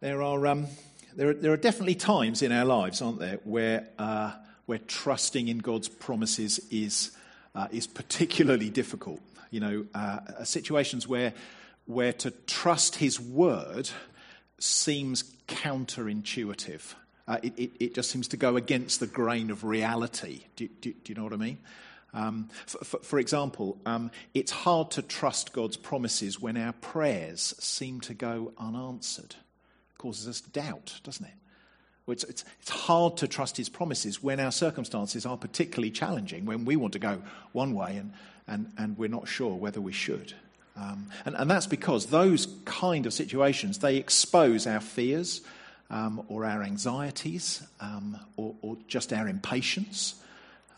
There are, um, there, are, there are definitely times in our lives, aren't there, where, uh, where trusting in God's promises is, uh, is particularly difficult. You know, uh, situations where, where to trust His word seems counterintuitive. Uh, it, it, it, just seems to go against the grain of reality. Do, do, do you know what I mean? Um, for, for, for, example, um, it's hard to trust God's promises when our prayers seem to go unanswered. Causes us doubt, doesn't it? It's, it's, it's hard to trust His promises when our circumstances are particularly challenging, when we want to go one way and, and, and we're not sure whether we should. Um, and, and that's because those kind of situations, they expose our fears um, or our anxieties um, or, or, just our impatience.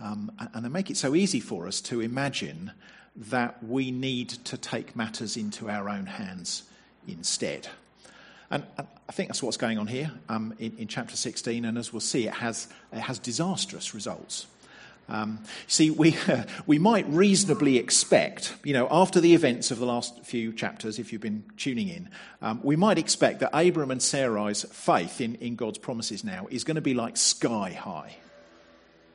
Um, and they make it so easy for us to imagine that we need to take matters into our own hands instead. And I think that's what's going on here um, in, in, chapter 16, and as we'll see, it has, it has disastrous results. Um, see, we, we might reasonably expect, you know, after the events of the last few chapters, if you've been tuning in, um, we might expect that Abram and Sarai's faith in, in God's promises now is going to be like sky high.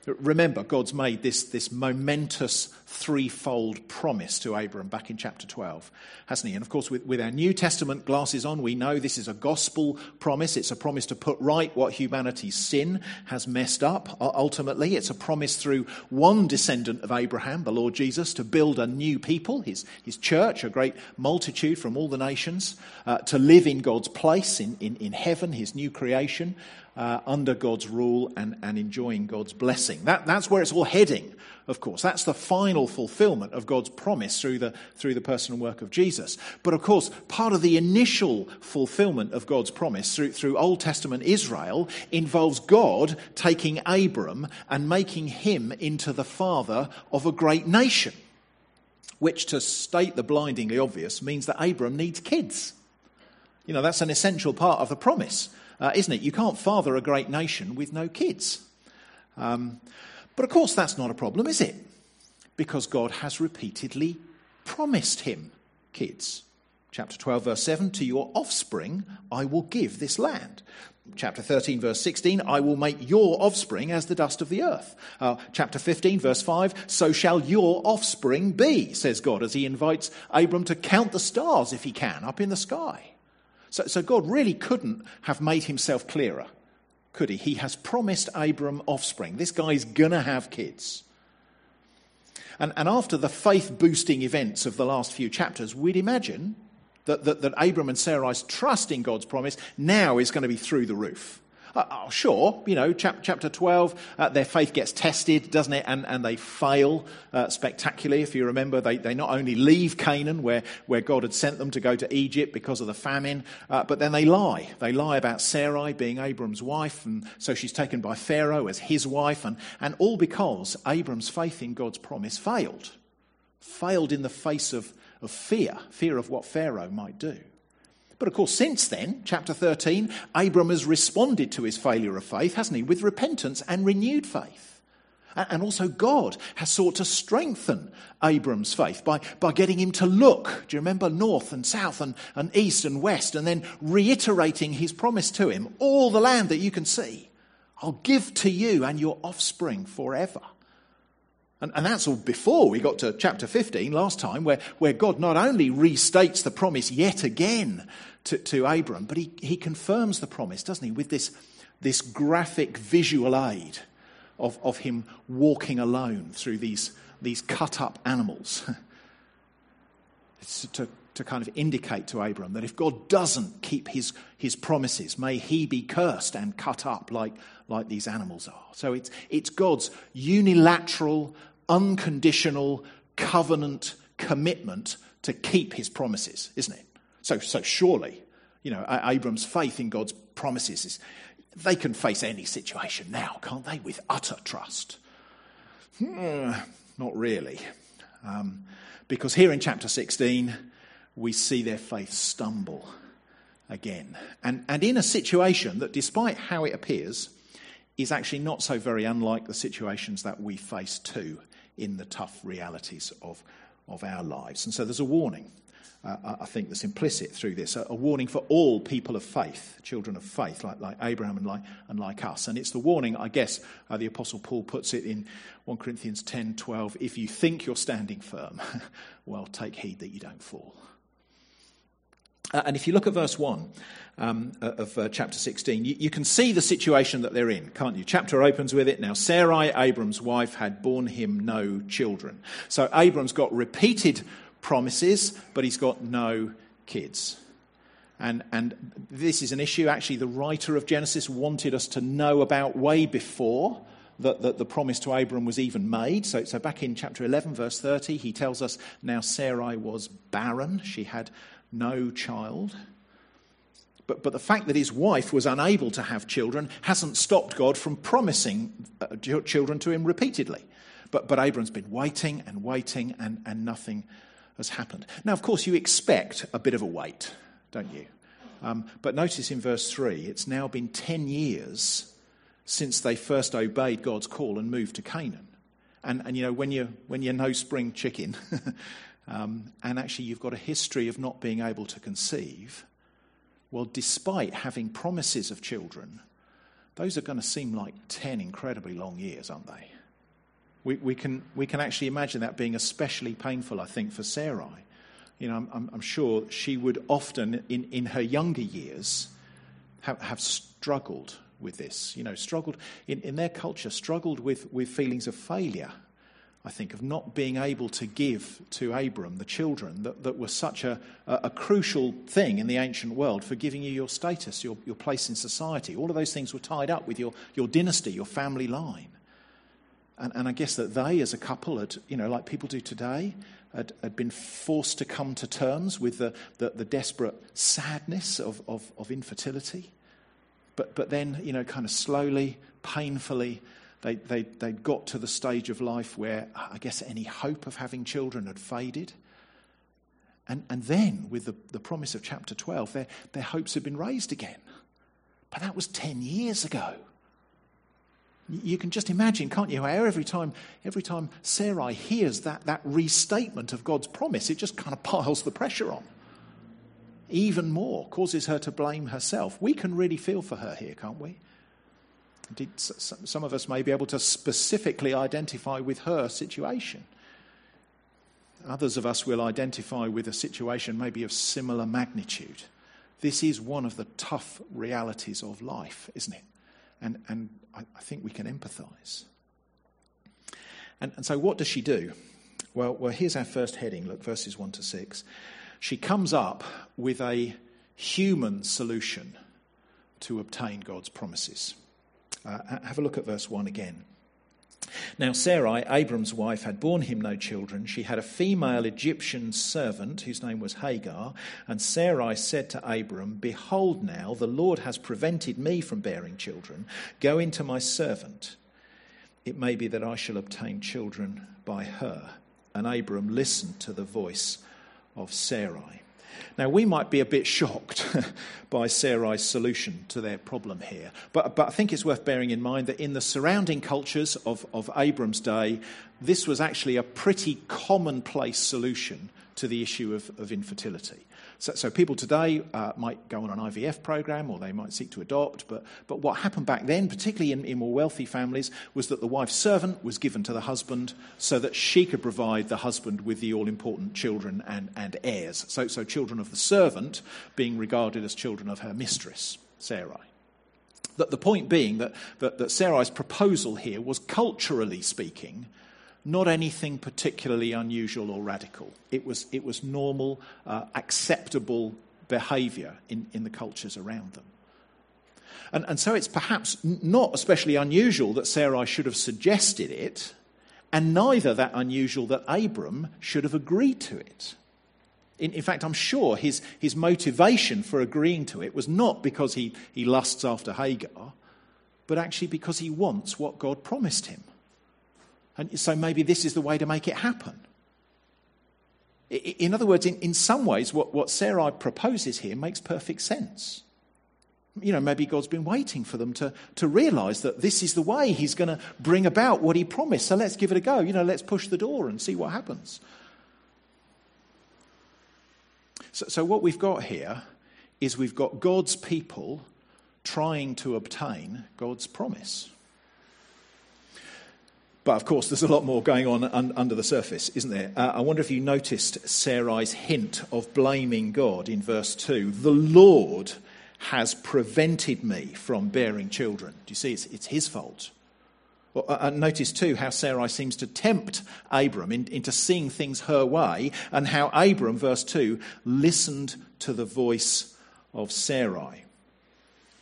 Remember, God's made this, this momentous threefold promise to Abram back in chapter 12, hasn't he? And of course, with, with our New Testament glasses on, we know this is a gospel promise. It's a promise to put right what humanity's sin has messed up. Ultimately, it's a promise through one descendant of Abraham, the Lord Jesus, to build a new people, his, his church, a great multitude from all the nations, uh, to live in God's place in, in, in heaven, his new creation uh, under God's rule and, and enjoying God's blessing. That, that's where it's all heading, of course. That's the final fulfillment of God's promise through the, through the personal work of Jesus. But of course, part of the initial fulfillment of God's promise through, through Old Testament Israel involves God taking Abram and making him into the father of a great nation. Which, to state the blindingly obvious, means that Abram needs kids. You know, that's an essential part of the promise uh, isn't it? You can't father a great nation with no kids. Um, but of course, that's not a problem, is it? Because God has repeatedly promised him kids. Chapter 12, verse 7 To your offspring I will give this land. Chapter 13, verse 16 I will make your offspring as the dust of the earth. Uh, chapter 15, verse 5 So shall your offspring be, says God, as he invites Abram to count the stars if he can up in the sky. So, so God really couldn't have made himself clearer, could he? He has promised Abram offspring. This guy's going to have kids. And, and after the faith boosting events of the last few chapters, we'd imagine that, that, that Abram and Sarai's trust in God's promise now is going to be through the roof. Uh, sure, you know, chap- chapter 12, uh, their faith gets tested, doesn't it? And, and they fail uh, spectacularly. If you remember, they, they not only leave Canaan, where, where God had sent them to go to Egypt because of the famine, uh, but then they lie. They lie about Sarai being Abram's wife, and so she's taken by Pharaoh as his wife, and, and all because Abram's faith in God's promise failed. Failed in the face of, of fear, fear of what Pharaoh might do. But of course, since then, chapter 13, Abram has responded to his failure of faith, hasn't he, with repentance and renewed faith. And also, God has sought to strengthen Abram's faith by, by getting him to look, do you remember, north and south and, and east and west, and then reiterating his promise to him all the land that you can see, I'll give to you and your offspring forever. And, and, that's all before we got to chapter 15 last time, where, where God not only restates the promise yet again to, to Abram, but he, he confirms the promise, doesn't he, with this, this graphic visual aid of, of him walking alone through these, these cut up animals. it's to, to kind of indicate to Abram that if God doesn't keep his, his promises, may he be cursed and cut up like, like these animals are. So it's, it's God's unilateral, unconditional covenant commitment to keep his promises, isn't it? So, so surely, you know, Abram's faith in God's promises is, they can face any situation now, can't they, with utter trust? Hmm, not really. Um, because here in chapter 16, we see their faith stumble again. And, and in a situation that, despite how it appears, is actually not so very unlike the situations that we face too in the tough realities of, of our lives. And so there's a warning. uh, I think, that's implicit through this a, a, warning for all people of faith, children of faith, like, like Abraham and like, and like us. And it's the warning, I guess, uh, the Apostle Paul puts it in 1 Corinthians 10 12. If you think you're standing firm, well, take heed that you don't fall. Uh, and if you look at verse 1 um, uh, of uh, chapter 16, you, you, can see the situation that they're in, can't you? Chapter opens with it. Now, Sarai, Abram's wife, had borne him no children. So Abram's got repeated promises, but he's got no kids. And, and this is an issue actually the writer of Genesis wanted us to know about way before that, that the promise to Abram was even made. So, so back in chapter 11, verse 30, he tells us now Sarai was barren, she had no child. But, but the fact that his wife was unable to have children hasn't stopped God from promising uh, children to him repeatedly. But, but Abram's been waiting and waiting, and, and nothing has happened. Now, of course, you expect a bit of a wait, don't you? Um, but notice in verse 3, it's now been 10 years since they first obeyed God's call and moved to Canaan. And, and you know, when you're, when you're no spring chicken, um, and actually you've got a history of not being able to conceive, well, despite having promises of children, those are going to seem like 10 incredibly long years, aren't they? we, we, can, we can actually imagine that being especially painful, I think, for Sarai. You know, I'm, I'm sure she would often, in, in her younger years, have, have struggled with this. You know, struggled in, in their culture, struggled with, with feelings of failure. I think of not being able to give to Abram the children that, that were such a, a, crucial thing in the ancient world for giving you your status, your, your place in society. All of those things were tied up with your, your dynasty, your family line. And, and I guess that they, as a couple, had, you know, like people do today, had, had been forced to come to terms with the, the, the desperate sadness of, of, of infertility. But, but then, you know, kind of slowly, painfully, they, they, they got to the stage of life where I guess any hope of having children had faded. And, and then, with the, the promise of chapter 12, their, their hopes had been raised again. But that was 10 years ago. You can just imagine, can't you, how every time, every time Sarai hears that, that restatement of God's promise, it just kind of piles the pressure on. Even more, causes her to blame herself. We can really feel for her here, can't we? Indeed, some of us may be able to specifically identify with her situation. Others of us will identify with a situation maybe of similar magnitude. This is one of the tough realities of life, isn't it? And, and I, I think we can empathize. And, and so, what does she do? Well, well, here's our first heading. Look, verses 1 to 6. She comes up with a human solution to obtain God's promises. Uh, have a look at verse 1 again. Now, Sarai, Abram's wife, had borne him no children. She had a female Egyptian servant whose name was Hagar. And Sarai said to Abram, Behold, now the Lord has prevented me from bearing children. Go into my servant. It may be that I shall obtain children by her. And Abram listened to the voice of Sarai. Now, we might be a bit shocked by Sarai's solution to their problem here, but, but I think it's worth bearing in mind that in the surrounding cultures of, of Abram's day, this was actually a pretty commonplace solution to the issue of, of infertility. So, so people today uh, might go on an IVF program or they might seek to adopt, but, but what happened back then, particularly in, in more wealthy families, was that the wife's servant was given to the husband so that she could provide the husband with the all important children and, and heirs. So, so children of the servant being regarded as children of her mistress, Sarai. The, the point being that, that, that Sarai's proposal here was culturally speaking not anything particularly unusual or radical. It was, it was normal, uh, acceptable behavior in, in the cultures around them. And, and so it's perhaps not especially unusual that Sarai should have suggested it, and neither that unusual that Abram should have agreed to it. In, in, fact, I'm sure his, his motivation for agreeing to it was not because he, he lusts after Hagar, but actually because he wants what God promised him. And so maybe this is the way to make it happen. In other words, in, in some ways, what, what Sarai proposes here makes perfect sense. You know, maybe God's been waiting for them to, to realize that this is the way He's going to bring about what He promised. So let's give it a go. You know, let's push the door and see what happens. So, so what we've got here is we've got God's people trying to obtain God's promise. But of course, there's a lot more going on un- under the surface, isn't there? Uh, I wonder if you noticed Sarai's hint of blaming God in verse 2. The Lord has prevented me from bearing children. Do you see? It's, it's his fault. Well, uh, notice too how Sarai seems to tempt Abram in, into seeing things her way, and how Abram, verse 2, listened to the voice of Sarai.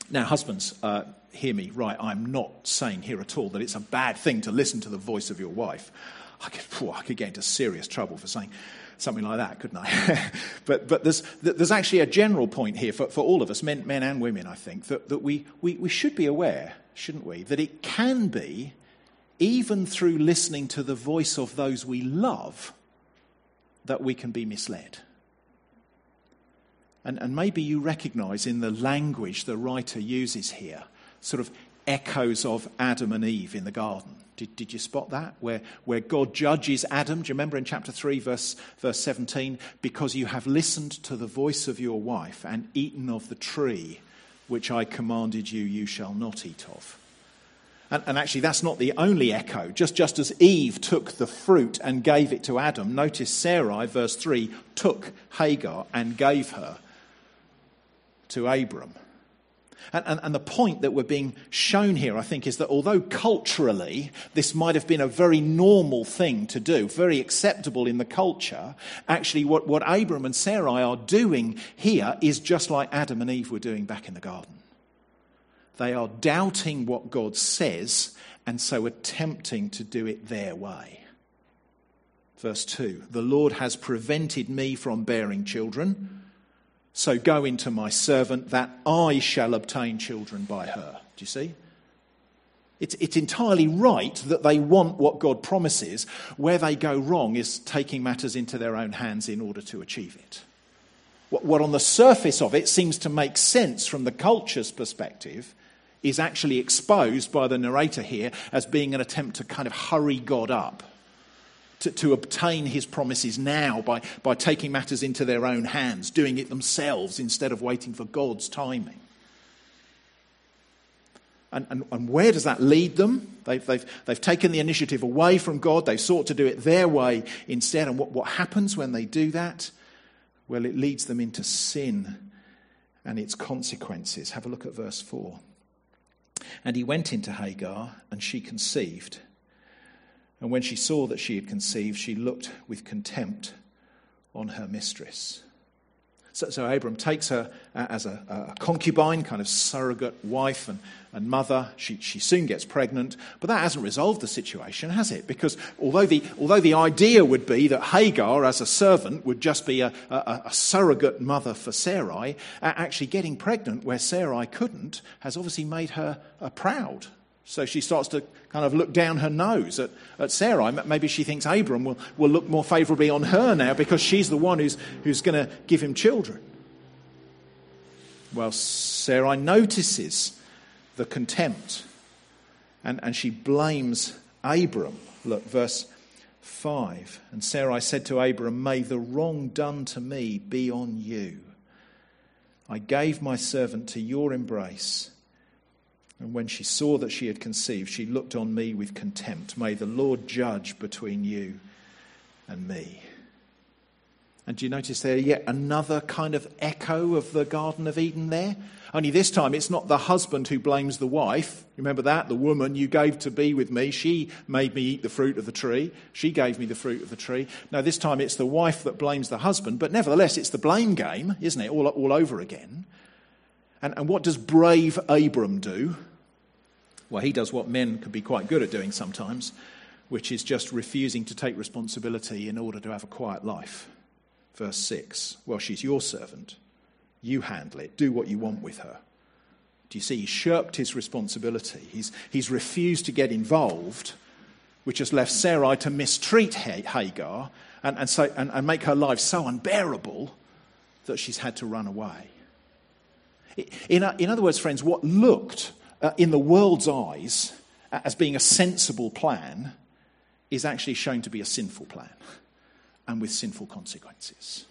Now, husbands, uh, hear me right. I'm not saying here at all that it's a bad thing to listen to the voice of your wife. I could, I could get into serious trouble for saying something like that, couldn't I? but but there's, there's actually a general point here for, for all of us, men, men and women, I think, that, that we, we, we should be aware, shouldn't we, that it can be, even through listening to the voice of those we love, that we can be misled. And, and maybe you recognize in the language the writer uses here sort of echoes of Adam and Eve in the garden. Did, did you spot that? Where, where God judges Adam. Do you remember in chapter 3, verse, verse 17? Because you have listened to the voice of your wife and eaten of the tree which I commanded you, you shall not eat of. And, and, actually, that's not the only echo. Just, just as Eve took the fruit and gave it to Adam, notice Sarai, verse 3, took Hagar and gave her to Abram. And, and, and, the point that we're being shown here, I think, is that although culturally this might have been a very normal thing to do, very acceptable in the culture, actually what, what Abram and Sarai are doing here is just like Adam and Eve were doing back in the garden. They are doubting what God says and so attempting to do it their way. Verse 2 The Lord has prevented me from bearing children so go into my servant that I shall obtain children by her. Do you see? It's, it's entirely right that they want what God promises. Where they go wrong is taking matters into their own hands in order to achieve it. What, what on the surface of it seems to make sense from the culture's perspective is actually exposed by the narrator here as being an attempt to kind of hurry God up to, to obtain his promises now by, by taking matters into their own hands, doing it themselves instead of waiting for God's timing. And, and, and, where does that lead them? They've, they've, they've taken the initiative away from God. They've sought to do it their way instead. And what, what happens when they do that? Well, it leads them into sin and its consequences. Have a look at verse 4. And he went into Hagar, and she conceived. And when she saw that she had conceived, she looked with contempt on her mistress. So, so Abram takes her uh, as a, a, concubine, kind of surrogate wife and, and mother. She, she soon gets pregnant, but that hasn't resolved the situation, has it? Because although the, although the idea would be that Hagar, as a servant, would just be a, a, a surrogate mother for Sarai, actually getting pregnant where Sarai couldn't has obviously made her uh, proud so she starts to kind of look down her nose at, at Sarai. Maybe she thinks Abram will, will look more favorably on her now because she's the one who's, who's going to give him children. Well, Sarai notices the contempt and, and she blames Abram. Look, verse 5. And Sarai said to Abram, May the wrong done to me be on you. I gave my servant to your embrace and when she saw that she had conceived, she looked on me with contempt. May the Lord judge between you and me. And do you notice there yet another kind of echo of the Garden of Eden there? Only this time it's not the husband who blames the wife. Remember that? The woman you gave to be with me, she made me eat the fruit of the tree. She gave me the fruit of the tree. Now this time it's the wife that blames the husband, but nevertheless it's the blame game, isn't it? All, all over again. And, and what does brave Abram do? Well, he does what men can be quite good at doing sometimes, which is just refusing to take responsibility in order to have a quiet life. Verse 6 Well, she's your servant. You handle it. Do what you want with her. Do you see? He shirked his responsibility. He's, he's refused to get involved, which has left Sarai to mistreat Hagar and, and, so, and, and make her life so unbearable that she's had to run away. In, in other words, friends, what looked uh, in the world's eyes as being a sensible plan is actually shown to be a sinful plan and with sinful consequences.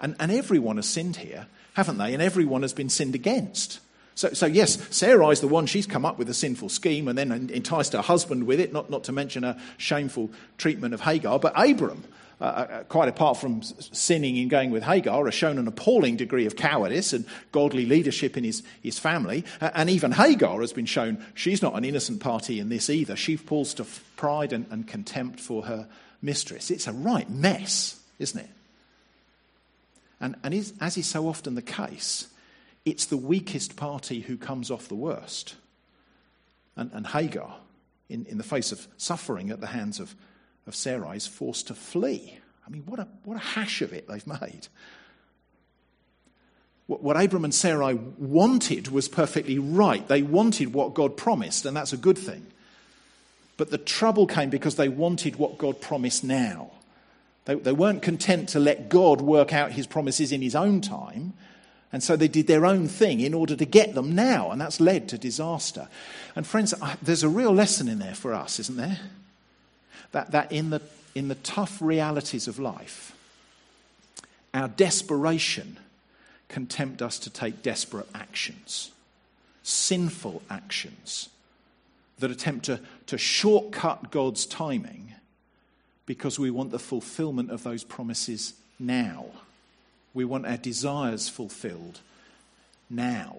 And, and everyone has sinned here, haven't they? And everyone has been sinned against. So, so, yes, Sarah is the one, she's come up with a sinful scheme and then enticed her husband with it, not, not to mention a shameful treatment of Hagar. But Abram, uh, uh, quite apart from sinning in going with Hagar, has shown an appalling degree of cowardice and godly leadership in his, his family. Uh, and even Hagar has been shown she's not an innocent party in this either. She falls to pride and, and contempt for her mistress. It's a right mess, isn't it? And, and is, as is so often the case, it's the weakest party who comes off the worst. And, and Hagar, in, in the face of suffering at the hands of, of Sarai, is forced to flee. I mean, what a, what a hash of it they've made. What, what Abram and Sarai wanted was perfectly right. They wanted what God promised, and that's a good thing. But the trouble came because they wanted what God promised now. They, they weren't content to let God work out his promises in his own time. And so they did their own thing in order to get them now, and that's led to disaster. And friends, there's a real lesson in there for us, isn't there? That, that in, the, in the tough realities of life, our desperation can tempt us to take desperate actions, sinful actions that attempt to, to shortcut God's timing because we want the fulfillment of those promises now. We want our desires fulfilled now.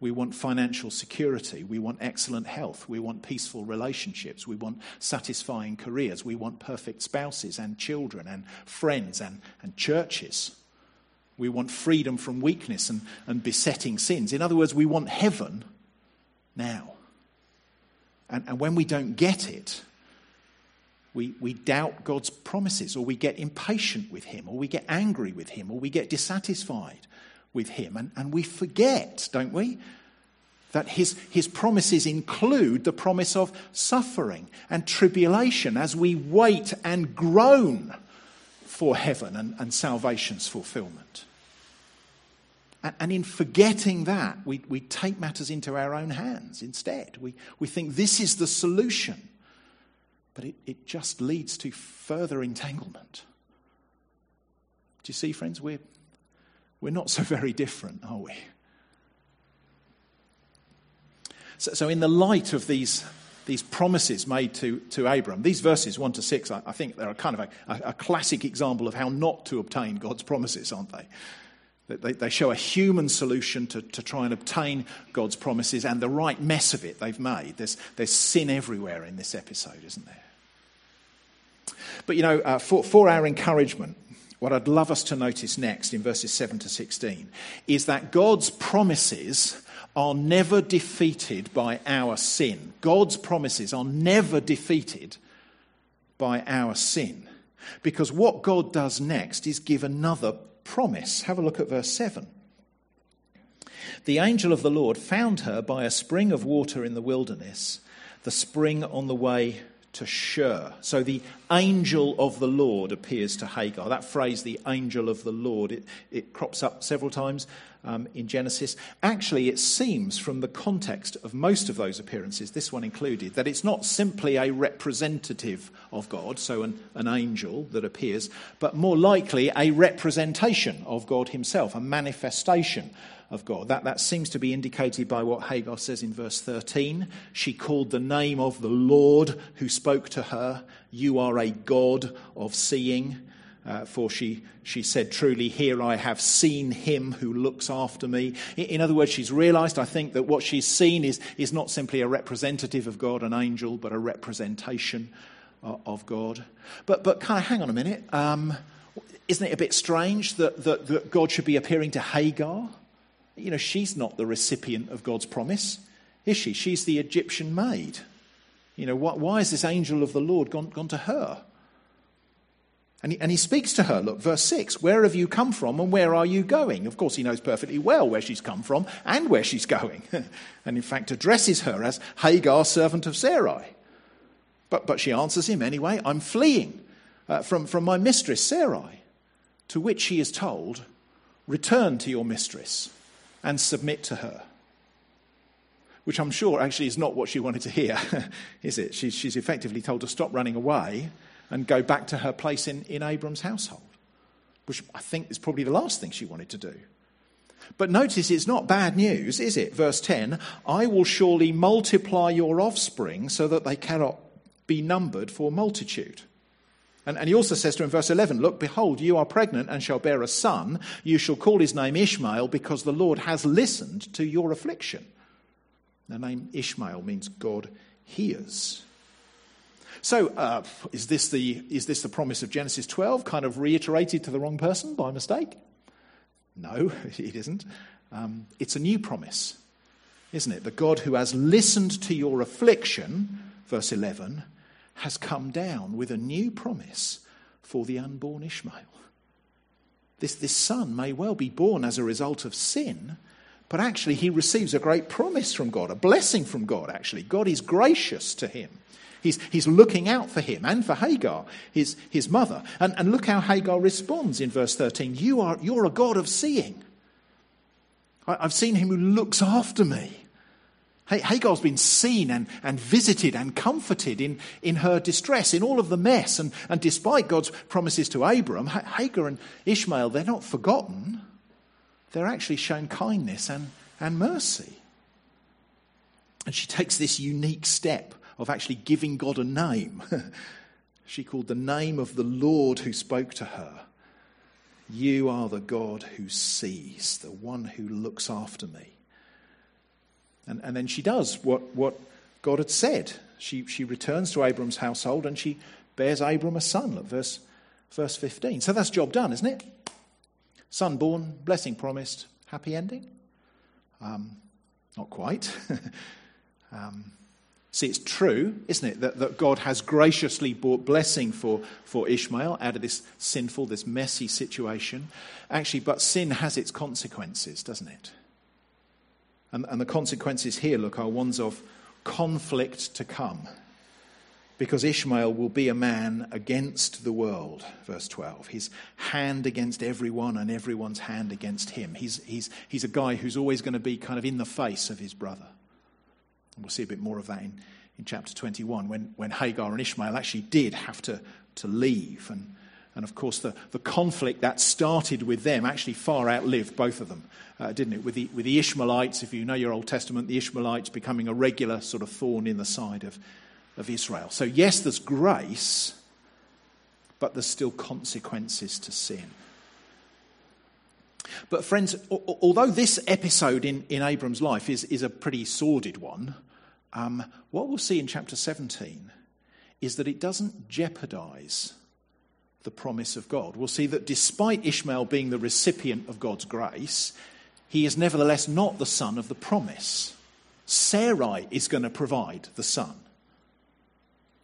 We want financial security. We want excellent health. We want peaceful relationships. We want satisfying careers. We want perfect spouses and children and friends and, and churches. We want freedom from weakness and, and besetting sins. In other words, we want heaven now. And, and when we don't get it, we, we doubt God's promises, or we get impatient with Him, or we get angry with Him, or we get dissatisfied with Him. And, and we forget, don't we, that his, his promises include the promise of suffering and tribulation as we wait and groan for heaven and, and salvation's fulfillment. And, in forgetting that, we, we take matters into our own hands instead. We, we think this is the solution but it, it just leads to further entanglement. Do you see, friends? We're, we're not so very different, are we? So, so in the light of these, these promises made to, to Abram, these verses 1 to 6, I, I think they're a kind of a, a, classic example of how not to obtain God's promises, aren't they? They, they show a human solution to, to try and obtain God's promises and the right mess of it they've made. There's, there's sin everywhere in this episode, isn't there? But you know, uh, for, for our encouragement, what I'd love us to notice next in verses 7 to 16 is that God's promises are never defeated by our sin. God's promises are never defeated by our sin. Because what God does next is give another promise. Have a look at verse 7. The angel of the Lord found her by a spring of water in the wilderness, the spring on the way to Shur. So the angel of the Lord appears to Hagar. That phrase, the angel of the Lord, it, it crops up several times um, in Genesis. Actually, it seems from the context of most of those appearances, this one included, that it's not simply a representative of God, so an, an angel that appears, but more likely a representation of God himself, a manifestation of God. That, that seems to be indicated by what Hagar says in verse 13. She called the name of the Lord who spoke to her, You are a God of seeing. Uh, for she, she said, Truly, here I have seen him who looks after me. In, in other words, she's realized, I think, that what she's seen is, is not simply a representative of God, an angel, but a representation of, of God. But, but kind of hang on a minute. Um, isn't it a bit strange that, that, that God should be appearing to Hagar? You know, she's not the recipient of God's promise, is she? She's the Egyptian maid. You know, why, why has this angel of the Lord gone, gone to her? And he, and he speaks to her. Look, verse 6 Where have you come from and where are you going? Of course, he knows perfectly well where she's come from and where she's going. and in fact, addresses her as Hagar, servant of Sarai. But, but she answers him anyway I'm fleeing uh, from, from my mistress, Sarai. To which he is told, Return to your mistress and submit to her. Which I'm sure actually is not what she wanted to hear, is it? She's, she's effectively told to stop running away and go back to her place in, in Abram's household. which I think is probably the last thing she wanted to do. But notice it's not bad news, is it? Verse 10 I will surely multiply your offspring so that they cannot be numbered for multitude. And, and, he also says to her in verse 11, Look, behold, you are pregnant and shall bear a son. You shall call his name Ishmael because the Lord has listened to your affliction. The name Ishmael means God hears. So, uh, is, this the, is this the promise of Genesis 12 kind of reiterated to the wrong person by mistake? No, it isn't. Um, it's a new promise, isn't it? The God who has listened to your affliction, verse 11, has come down with a new promise for the unborn Ishmael. This, this son may well be born as a result of sin, but actually he receives a great promise from God, a blessing from God, actually. God is gracious to him. He's, he's looking out for him and for Hagar, his, his mother. And, and look how Hagar responds in verse 13. You are, you're a God of seeing. I, I've seen him who looks after me. Hagar's been seen and, and visited and comforted in, in her distress, in all of the mess. And, and despite God's promises to Abram, Hagar and Ishmael, they're not forgotten. They're actually shown kindness and, and mercy. And she takes this unique step of actually giving God a name. she called the name of the Lord who spoke to her. You are the God who sees, the one who looks after me. And, and then she does what, what God had said. She, she returns to Abram's household and she bears Abram a son. Look, verse, verse 15. So that's job done, isn't it? Son born, blessing promised, happy ending? Um, not quite. um, see, it's true, isn't it, that, that God has graciously brought blessing for, for Ishmael out of this sinful, this messy situation. Actually, but sin has its consequences, doesn't it? And, and the consequences here, look, are ones of conflict to come. Because Ishmael will be a man against the world, verse 12. His hand against everyone and everyone's hand against him. He's, he's, he's a guy who's always going to be kind of in the face of his brother. And we'll see a bit more of that in, in chapter 21 when, when Hagar and Ishmael actually did have to, to leave. And, and of course, the, the conflict that started with them actually far outlived both of them uh, didn't it? With the, with the Ishmaelites, if you know your Old Testament, the Ishmaelites becoming a regular sort of thorn in the side of, of Israel. So, yes, there's grace, but there's still consequences to sin. But, friends, although this episode in, in Abram's life is, is a pretty sordid one, um, what we'll see in chapter 17 is that it doesn't jeopardize the promise of God. We'll see that despite Ishmael being the recipient of God's grace, he is nevertheless not the son of the promise. Sarai is going to provide the son.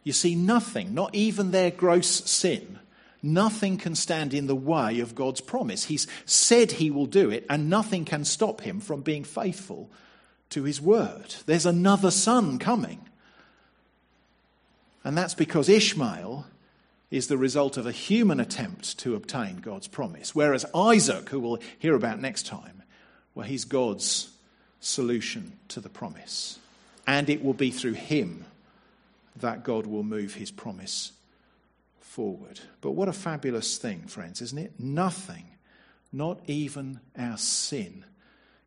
You see, nothing, not even their gross sin, nothing can stand in the way of God's promise. He's said he will do it, and nothing can stop him from being faithful to his word. There's another son coming. And that's because Ishmael is the result of a human attempt to obtain God's promise, whereas Isaac, who we'll hear about next time, well, he's God's solution to the promise. And it will be through him that God will move his promise forward. But what a fabulous thing, friends, isn't it? Nothing, not even our sin,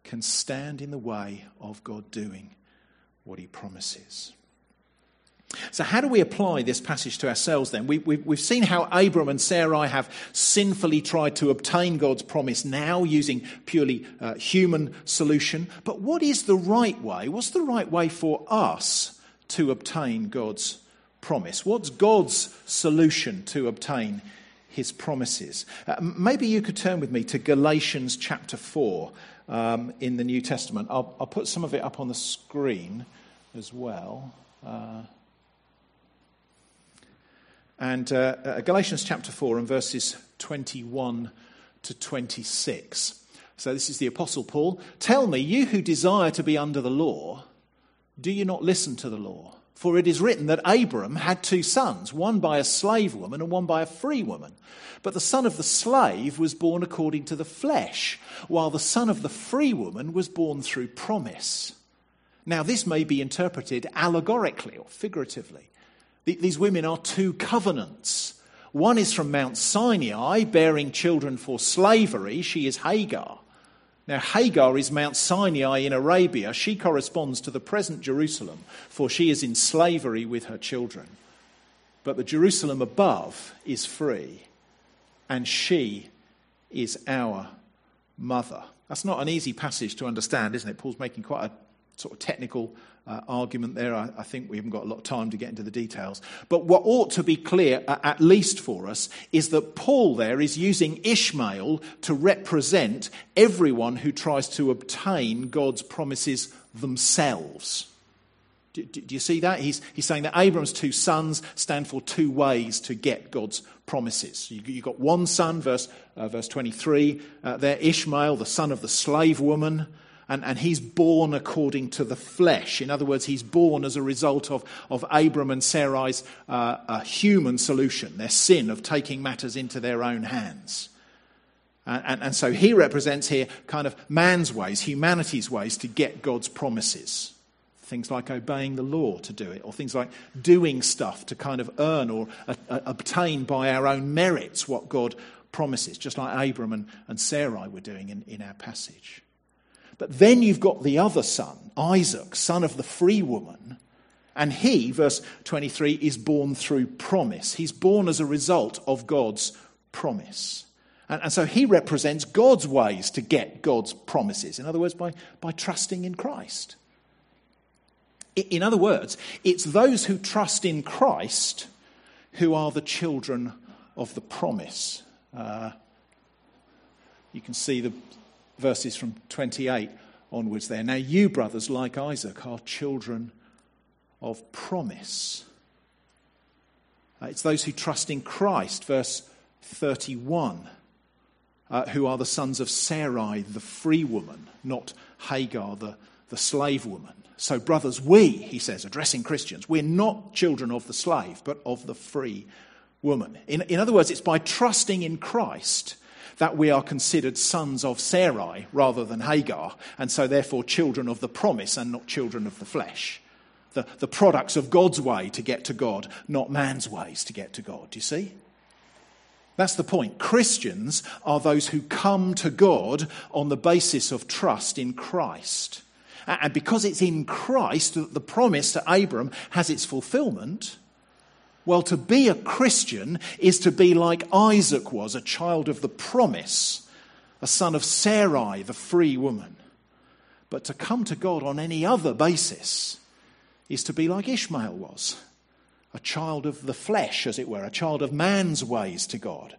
can stand in the way of God doing what he promises. So, how do we apply this passage to ourselves then? We, have we, seen how Abram and Sarai have sinfully tried to obtain God's promise now using purely uh, human solution. But what is the right way? What's the right way for us to obtain God's promise? What's God's solution to obtain his promises? Uh, maybe you could turn with me to Galatians chapter 4 um, in the New Testament. I'll, I'll, put some of it up on the screen as well. Uh, and uh, uh, Galatians chapter 4 and verses 21 to 26. So this is the Apostle Paul. Tell me, you who desire to be under the law, do you not listen to the law? For it is written that Abram had two sons, one by a slave woman and one by a free woman. But the son of the slave was born according to the flesh, while the son of the free woman was born through promise. Now, this may be interpreted allegorically or figuratively. These women are two covenants. One is from Mount Sinai, bearing children for slavery. She is Hagar. Now, Hagar is Mount Sinai in Arabia. She corresponds to the present Jerusalem, for she is in slavery with her children. But the Jerusalem above is free, and she is our mother. That's not an easy passage to understand, isn't it? Paul's making quite a sort of technical uh, argument there. I, I, think we haven't got a lot of time to get into the details. But what ought to be clear, uh, at least for us, is that Paul there is using Ishmael to represent everyone who tries to obtain God's promises themselves. Do, do, do you see that? He's, he's saying that Abram's two sons stand for two ways to get God's promises. You, have got one son, verse, uh, verse 23, uh, there, Ishmael, the son of the slave woman and, and he's born according to the flesh. In other words, he's born as a result of, of Abram and Sarai's uh, human solution, their sin of taking matters into their own hands. And, and, and so he represents here kind of man's ways, humanity's ways to get God's promises. Things like obeying the law to do it, or things like doing stuff to kind of earn or uh, uh, obtain by our own merits what God promises, just like Abram and, and Sarai were doing in, in our passage. But then you've got the other son, Isaac, son of the free woman. And he, verse 23, is born through promise. He's born as a result of God's promise. And, and, so he represents God's ways to get God's promises. In other words, by, by trusting in Christ. In other words, it's those who trust in Christ who are the children of the promise. Uh, you can see the verses from 28 onwards there. Now, you, brothers, like Isaac, are children of promise. Uh, it's those who trust in Christ, verse 31, uh, who are the sons of Sarai, the free woman, not Hagar, the, the slave woman. So, brothers, we, he says, addressing Christians, we're not children of the slave, but of the free woman. In, in other words, it's by trusting in Christ that we are considered sons of Sarai rather than Hagar, and so therefore children of the promise and not children of the flesh. The, the products of God's way to get to God, not man's ways to get to God. Do you see? That's the point. Christians are those who come to God on the basis of trust in Christ. And because it's in Christ that the promise to Abram has its fulfillment, well, to be a Christian is to be like Isaac was, a child of the promise, a son of Sarai, the free woman. But to come to God on any other basis is to be like Ishmael was, a child of the flesh, as it were, a child of man's ways to God,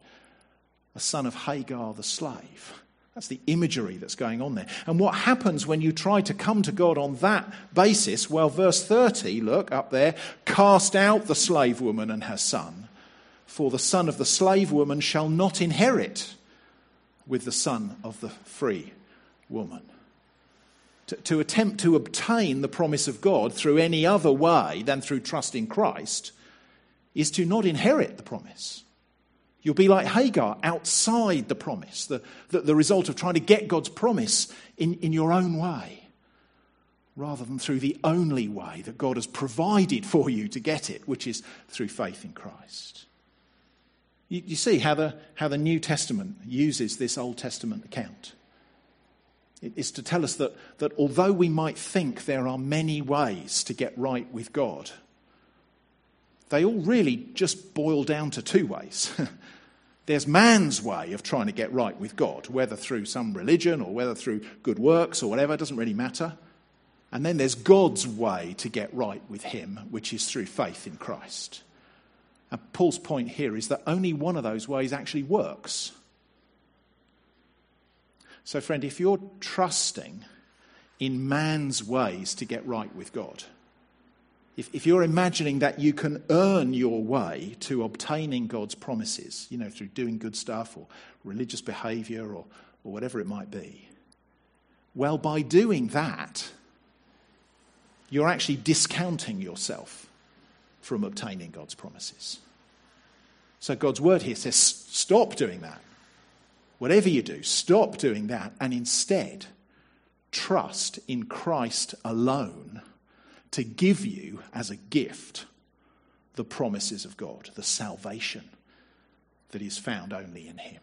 a son of Hagar the slave. That's the imagery that's going on there. And what happens when you try to come to God on that basis? Well, verse 30, look up there, cast out the slave woman and her son, for the son of the slave woman shall not inherit with the son of the free woman. To, to attempt to obtain the promise of God through any other way than through trust in Christ is to not inherit the promise. You'll be like Hagar, outside the promise, the, the, the, result of trying to get God's promise in, in your own way, rather than through the only way that God has provided for you to get it, which is through faith in Christ. You, you see how the, how the New Testament uses this Old Testament account. It is to tell us that, that although we might think there are many ways to get right with God, they all really just boil down to two ways. There's man's way of trying to get right with God, whether through some religion or whether through good works or whatever, it doesn't really matter. And then there's God's way to get right with Him, which is through faith in Christ. And Paul's point here is that only one of those ways actually works. So, friend, if you're trusting in man's ways to get right with God, if, if you're imagining that you can earn your way to obtaining God's promises, you know, through doing good stuff or religious behavior or, or whatever it might be, well, by doing that, you're actually discounting yourself from obtaining God's promises. So God's word here says stop doing that. Whatever you do, stop doing that and instead trust in Christ alone to give you as a gift the promises of God, the salvation that is found only in Him.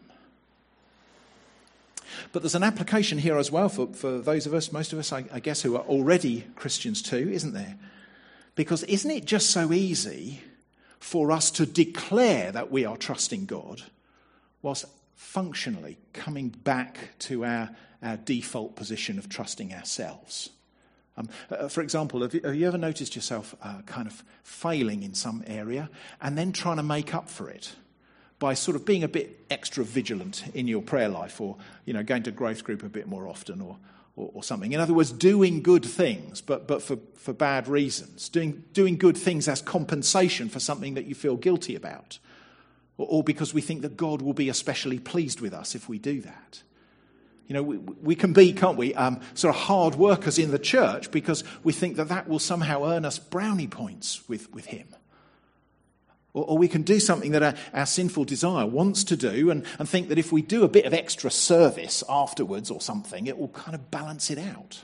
But there's an application here as well for, for those of us, most of us, I, I guess, who are already Christians too, isn't there? Because isn't it just so easy for us to declare that we are trusting God whilst functionally coming back to our, our default position of trusting ourselves? Um, uh, for example, have you, have you, ever noticed yourself uh, kind of failing in some area and then trying to make up for it by sort of being a bit extra vigilant in your prayer life or you know, going to growth group a bit more often or, or, or something? In other words, doing good things, but, but for, for bad reasons. Doing, doing good things as compensation for something that you feel guilty about. Or, or because we think that God will be especially pleased with us if we do that. You know, we, we can be, can't we, um, sort of hard workers in the church because we think that that will somehow earn us brownie points with, with Him. Or, or we can do something that our, our, sinful desire wants to do and, and think that if we do a bit of extra service afterwards or something, it will kind of balance it out.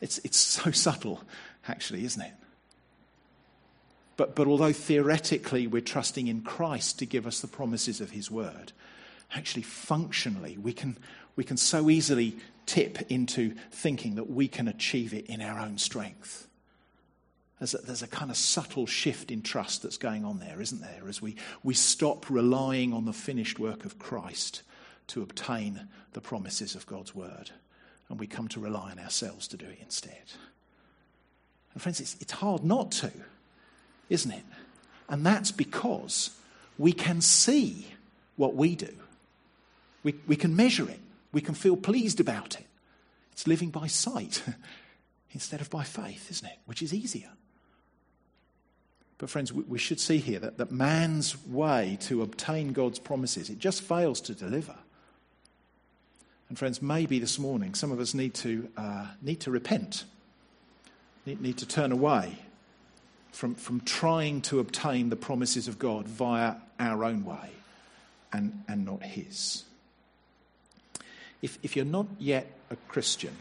It's, it's so subtle, actually, isn't it? But, but although theoretically we're trusting in Christ to give us the promises of His word, actually, functionally, we can, we can so easily tip into thinking that we can achieve it in our own strength. There's a, there's a, kind of subtle shift in trust that's going on there, isn't there? As we, we stop relying on the finished work of Christ to obtain the promises of God's word, and we come to rely on ourselves to do it instead. And, friends, it's, it's hard not to, isn't it? And that's because we can see what we do, we, we can measure it. We can feel pleased about it. It's living by sight instead of by faith, isn't it? Which is easier. But, friends, we should see here that, that man's way to obtain God's promises, it just fails to deliver. And, friends, maybe this morning some of us need to, uh, need to repent, need, need to turn away from, from trying to obtain the promises of God via our own way and, and not His if, if you're not yet a Christian,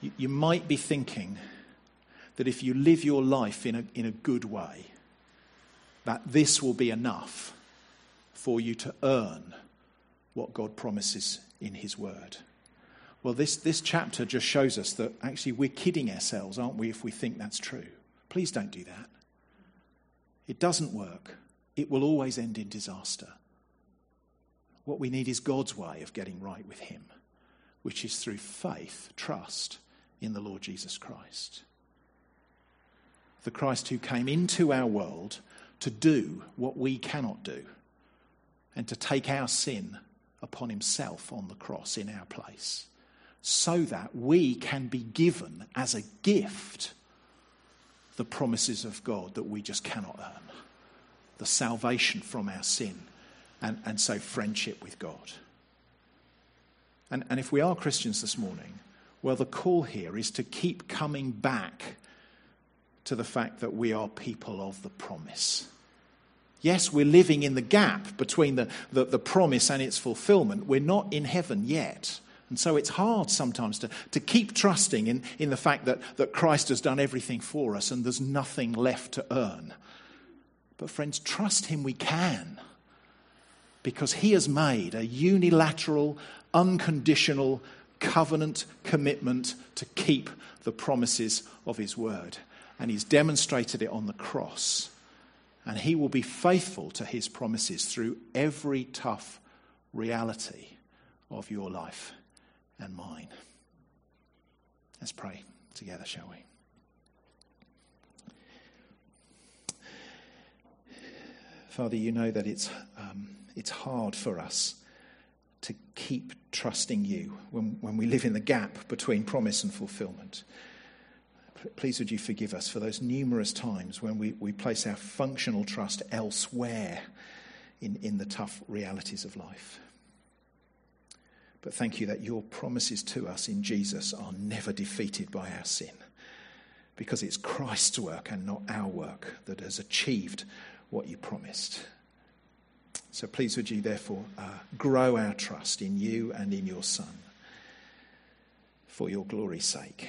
you, you might be thinking that if you live your life in a, in a good way, that this will be enough for you to earn what God promises in His Word. Well, this, this chapter just shows us that actually we're kidding ourselves, aren't we, if we think that's true? Please don't do that. It doesn't work, it will always end in disaster. What we need is God's way of getting right with Him, which is through faith, trust in the Lord Jesus Christ. The Christ who came into our world to do what we cannot do and to take our sin upon Himself on the cross in our place, so that we can be given as a gift the promises of God that we just cannot earn the salvation from our sin and, and so friendship with God. And, and if we are Christians this morning, well, the call here is to keep coming back to the fact that we are people of the promise. Yes, we're living in the gap between the, the, the, promise and its fulfillment. We're not in heaven yet. And so it's hard sometimes to, to keep trusting in, in the fact that, that Christ has done everything for us and there's nothing left to earn. But, friends, trust Him we can because he has made a unilateral, unconditional covenant commitment to keep the promises of his word. And he's demonstrated it on the cross. And he will be faithful to his promises through every tough reality of your life and mine. Let's pray together, shall we? Father, you know that it's. Um, it's hard for us to keep trusting you when, when we live in the gap between promise and fulfillment. Please would you forgive us for those numerous times when we, we place our functional trust elsewhere in, in the tough realities of life. But thank you that your promises to us in Jesus are never defeated by our sin, because it's Christ's work and not our work that has achieved what you promised. So please would you therefore uh, grow our trust in you and in your Son for your glory's sake.